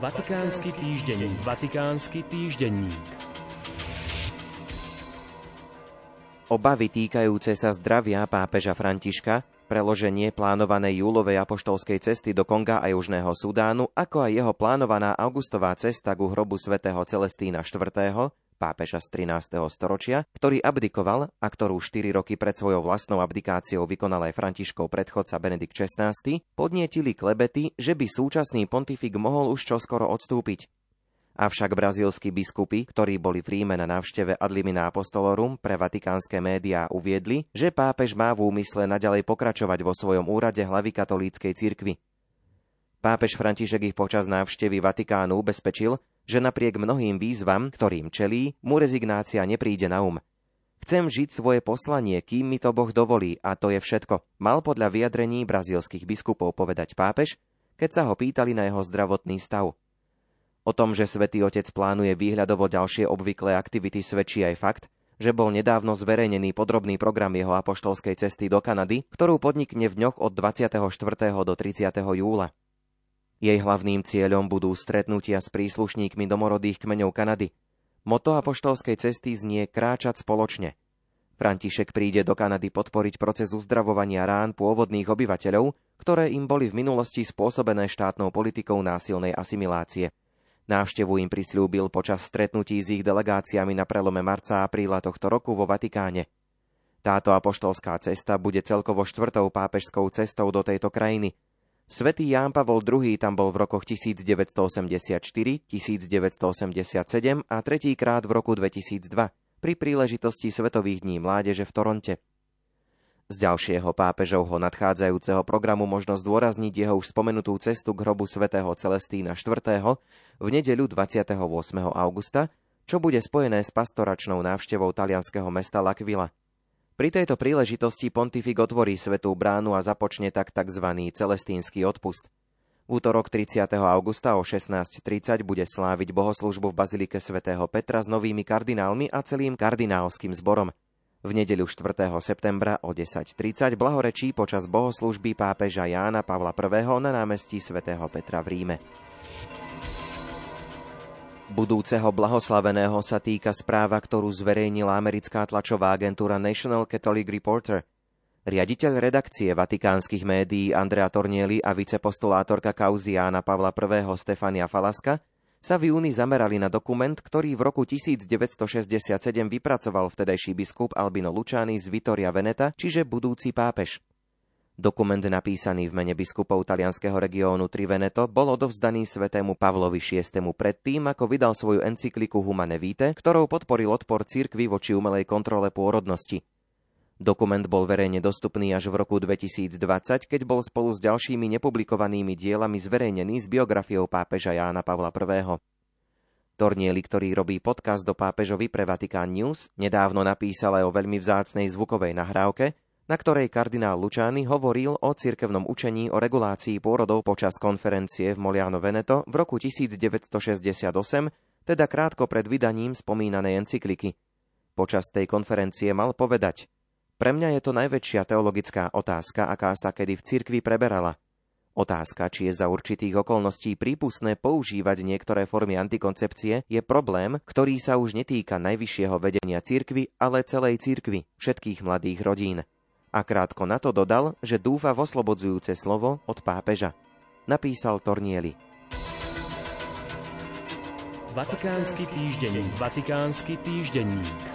Vatikánsky týždenník. Vatikánsky týždenník. Obavy týkajúce sa zdravia pápeža Františka, preloženie plánovanej júlovej apoštolskej cesty do Konga a Južného Sudánu, ako aj jeho plánovaná augustová cesta ku hrobu svätého Celestína IV., pápeža z 13. storočia, ktorý abdikoval a ktorú 4 roky pred svojou vlastnou abdikáciou vykonal aj Františkov predchodca Benedikt XVI, podnietili klebety, že by súčasný pontifik mohol už čoskoro odstúpiť. Avšak brazílsky biskupy, ktorí boli v Ríme na návšteve Adlimina Apostolorum pre vatikánske médiá uviedli, že pápež má v úmysle naďalej pokračovať vo svojom úrade hlavy katolíckej cirkvi. Pápež František ich počas návštevy Vatikánu ubezpečil, že napriek mnohým výzvam, ktorým čelí, mu rezignácia nepríde na um. Chcem žiť svoje poslanie, kým mi to Boh dovolí, a to je všetko, mal podľa vyjadrení brazílskych biskupov povedať pápež, keď sa ho pýtali na jeho zdravotný stav. O tom, že svätý Otec plánuje výhľadovo ďalšie obvyklé aktivity, svedčí aj fakt, že bol nedávno zverejnený podrobný program jeho apoštolskej cesty do Kanady, ktorú podnikne v dňoch od 24. do 30. júla. Jej hlavným cieľom budú stretnutia s príslušníkmi domorodých kmeňov Kanady. Moto apoštolskej cesty znie kráčať spoločne. František príde do Kanady podporiť proces uzdravovania rán pôvodných obyvateľov, ktoré im boli v minulosti spôsobené štátnou politikou násilnej asimilácie. Návštevu im prislúbil počas stretnutí s ich delegáciami na prelome marca a apríla tohto roku vo Vatikáne. Táto apoštolská cesta bude celkovo štvrtou pápežskou cestou do tejto krajiny – Svetý Ján Pavol II tam bol v rokoch 1984, 1987 a tretíkrát v roku 2002 pri príležitosti Svetových dní mládeže v Toronte. Z ďalšieho pápežovho nadchádzajúceho programu možno zdôrazniť jeho už spomenutú cestu k hrobu svätého Celestína IV. v nedeľu 28. augusta, čo bude spojené s pastoračnou návštevou talianského mesta Lakvila. Pri tejto príležitosti pontifik otvorí svetú bránu a započne tak tzv. celestínsky odpust. V útorok 30. augusta o 16.30 bude sláviť bohoslužbu v Bazilike svätého Petra s novými kardinálmi a celým kardinálskym zborom. V nedeľu 4. septembra o 10.30 blahorečí počas bohoslužby pápeža Jána Pavla I. na námestí svätého Petra v Ríme. Budúceho blahoslaveného sa týka správa, ktorú zverejnila americká tlačová agentúra National Catholic Reporter. Riaditeľ redakcie vatikánskych médií Andrea Tornieli a vicepostulátorka kauzy Jána Pavla I. Stefania Falaska sa v júni zamerali na dokument, ktorý v roku 1967 vypracoval vtedajší biskup Albino Lučány z Vitoria Veneta, čiže budúci pápež. Dokument napísaný v mene biskupov talianského regiónu Triveneto bol odovzdaný svetému Pavlovi VI predtým, ako vydal svoju encykliku Humane Vitae, ktorou podporil odpor cirkvi voči umelej kontrole pôrodnosti. Dokument bol verejne dostupný až v roku 2020, keď bol spolu s ďalšími nepublikovanými dielami zverejnený s biografiou pápeža Jána Pavla I. Tornieli, ktorý robí podcast do pápežovi pre Vatican News, nedávno napísal aj o veľmi vzácnej zvukovej nahrávke, na ktorej kardinál Lučány hovoril o cirkevnom učení o regulácii pôrodov počas konferencie v Moliano Veneto v roku 1968, teda krátko pred vydaním spomínanej encykliky. Počas tej konferencie mal povedať Pre mňa je to najväčšia teologická otázka, aká sa kedy v cirkvi preberala. Otázka, či je za určitých okolností prípustné používať niektoré formy antikoncepcie, je problém, ktorý sa už netýka najvyššieho vedenia cirkvy, ale celej cirkvy, všetkých mladých rodín a krátko na to dodal, že dúfa v oslobodzujúce slovo od pápeža. Napísal Tornieli. Vatikánsky týždenník. Vatikánsky týždenník.